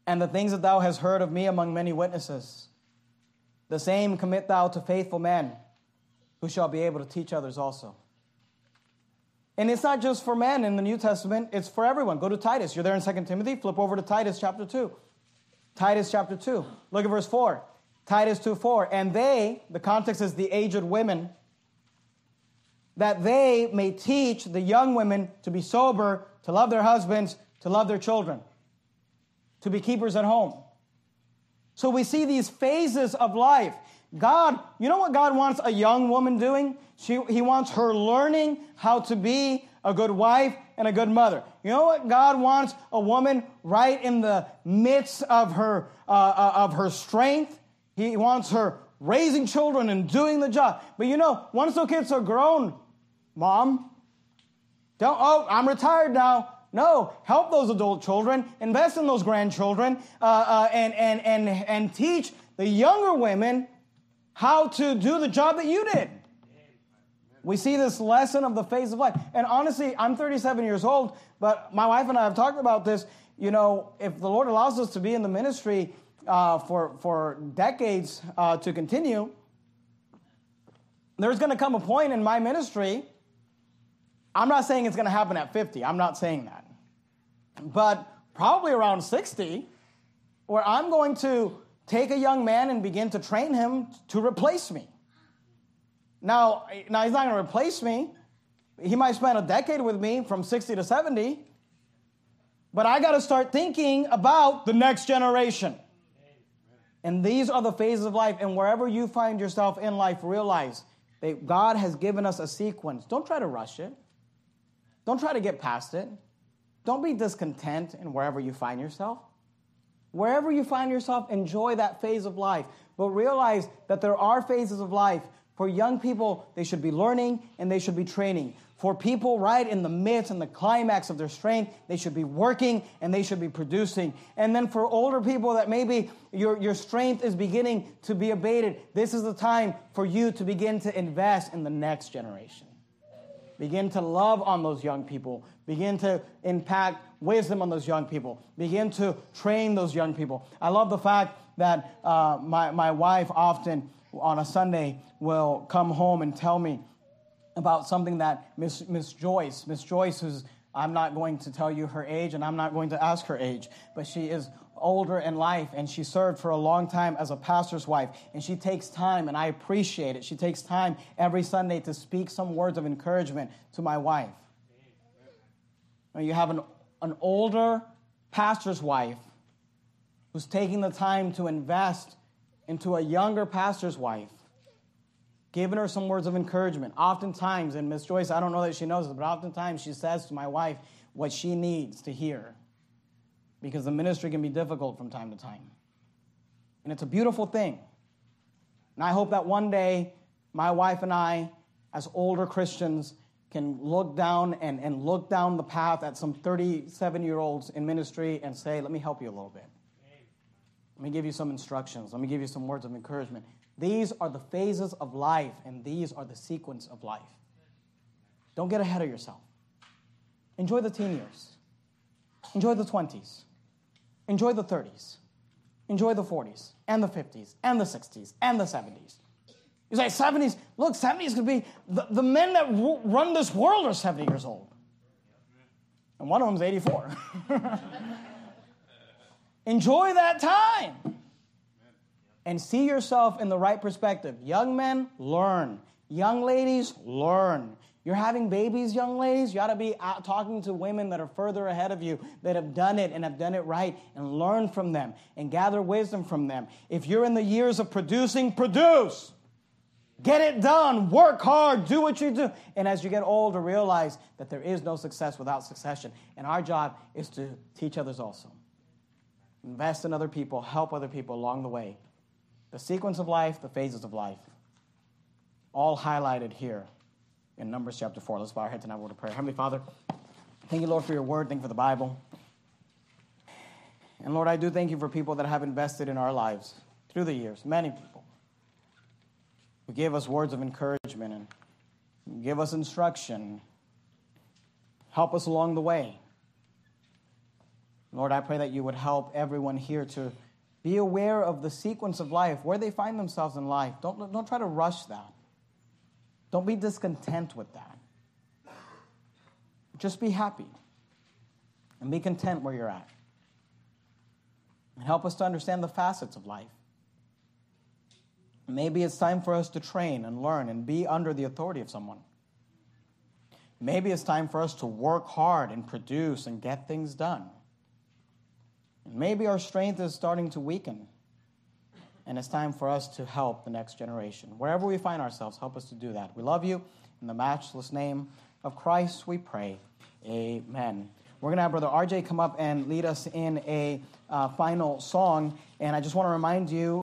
and the things that thou hast heard of me among many witnesses. The same commit thou to faithful men who shall be able to teach others also. And it's not just for men in the New Testament, it's for everyone. Go to Titus. You're there in 2 Timothy, flip over to Titus chapter 2. Titus chapter 2. Look at verse 4. Titus 2 4. And they, the context is the aged women, that they may teach the young women to be sober, to love their husbands, to love their children to be keepers at home. So we see these phases of life. God, you know what God wants a young woman doing? She, he wants her learning how to be a good wife and a good mother. You know what God wants a woman right in the midst of her uh, uh, of her strength. He wants her raising children and doing the job. But you know, once those kids are grown, mom, don't. Oh, I'm retired now. No, help those adult children, invest in those grandchildren, uh, uh, and, and, and, and teach the younger women how to do the job that you did. We see this lesson of the phase of life. And honestly, I'm 37 years old, but my wife and I have talked about this. You know, if the Lord allows us to be in the ministry uh, for, for decades uh, to continue, there's going to come a point in my ministry I'm not saying it's going to happen at 50. I'm not saying that. But probably around 60, where I'm going to take a young man and begin to train him to replace me. Now, now he's not going to replace me. He might spend a decade with me from 60 to 70. But I got to start thinking about the next generation. And these are the phases of life. And wherever you find yourself in life, realize that God has given us a sequence. Don't try to rush it. Don't try to get past it. Don't be discontent in wherever you find yourself. Wherever you find yourself, enjoy that phase of life. But realize that there are phases of life. For young people, they should be learning and they should be training. For people right in the midst and the climax of their strength, they should be working and they should be producing. And then for older people that maybe your, your strength is beginning to be abated, this is the time for you to begin to invest in the next generation. Begin to love on those young people. Begin to impact wisdom on those young people. Begin to train those young people. I love the fact that uh, my, my wife often on a Sunday will come home and tell me about something that Miss, Miss Joyce, Miss Joyce, who's, I'm not going to tell you her age and I'm not going to ask her age, but she is older in life and she served for a long time as a pastor's wife and she takes time and I appreciate it. She takes time every Sunday to speak some words of encouragement to my wife. Now you have an, an older pastor's wife who's taking the time to invest into a younger pastor's wife giving her some words of encouragement. Oftentimes, and Miss Joyce, I don't know that she knows this, but oftentimes she says to my wife what she needs to hear because the ministry can be difficult from time to time. And it's a beautiful thing. And I hope that one day my wife and I, as older Christians, can look down and, and look down the path at some 37 year olds in ministry and say, Let me help you a little bit. Let me give you some instructions. Let me give you some words of encouragement. These are the phases of life, and these are the sequence of life. Don't get ahead of yourself. Enjoy the teen years. Enjoy the 20s. Enjoy the 30s. Enjoy the 40s and the 50s and the 60s and the 70s. You say 70s, look, 70s could be the, the men that run this world are 70 years old. And one of them's 84. Enjoy that time and see yourself in the right perspective. Young men, learn. Young ladies, learn. You're having babies, young ladies, you ought to be out talking to women that are further ahead of you, that have done it and have done it right, and learn from them and gather wisdom from them. If you're in the years of producing, produce. Get it done. Work hard. Do what you do. And as you get older, realize that there is no success without succession. And our job is to teach others also. Invest in other people, help other people along the way the sequence of life, the phases of life, all highlighted here in Numbers chapter 4. Let's bow our heads and a word of prayer. Heavenly Father, thank you, Lord, for your word. Thank you for the Bible. And Lord, I do thank you for people that have invested in our lives through the years, many people who gave us words of encouragement and give us instruction, help us along the way. Lord, I pray that you would help everyone here to be aware of the sequence of life, where they find themselves in life. Don't, don't try to rush that. Don't be discontent with that. Just be happy and be content where you're at. And help us to understand the facets of life. Maybe it's time for us to train and learn and be under the authority of someone. Maybe it's time for us to work hard and produce and get things done. And Maybe our strength is starting to weaken, and it's time for us to help the next generation. Wherever we find ourselves, help us to do that. We love you. In the matchless name of Christ, we pray. Amen. We're going to have Brother RJ come up and lead us in a uh, final song. And I just want to remind you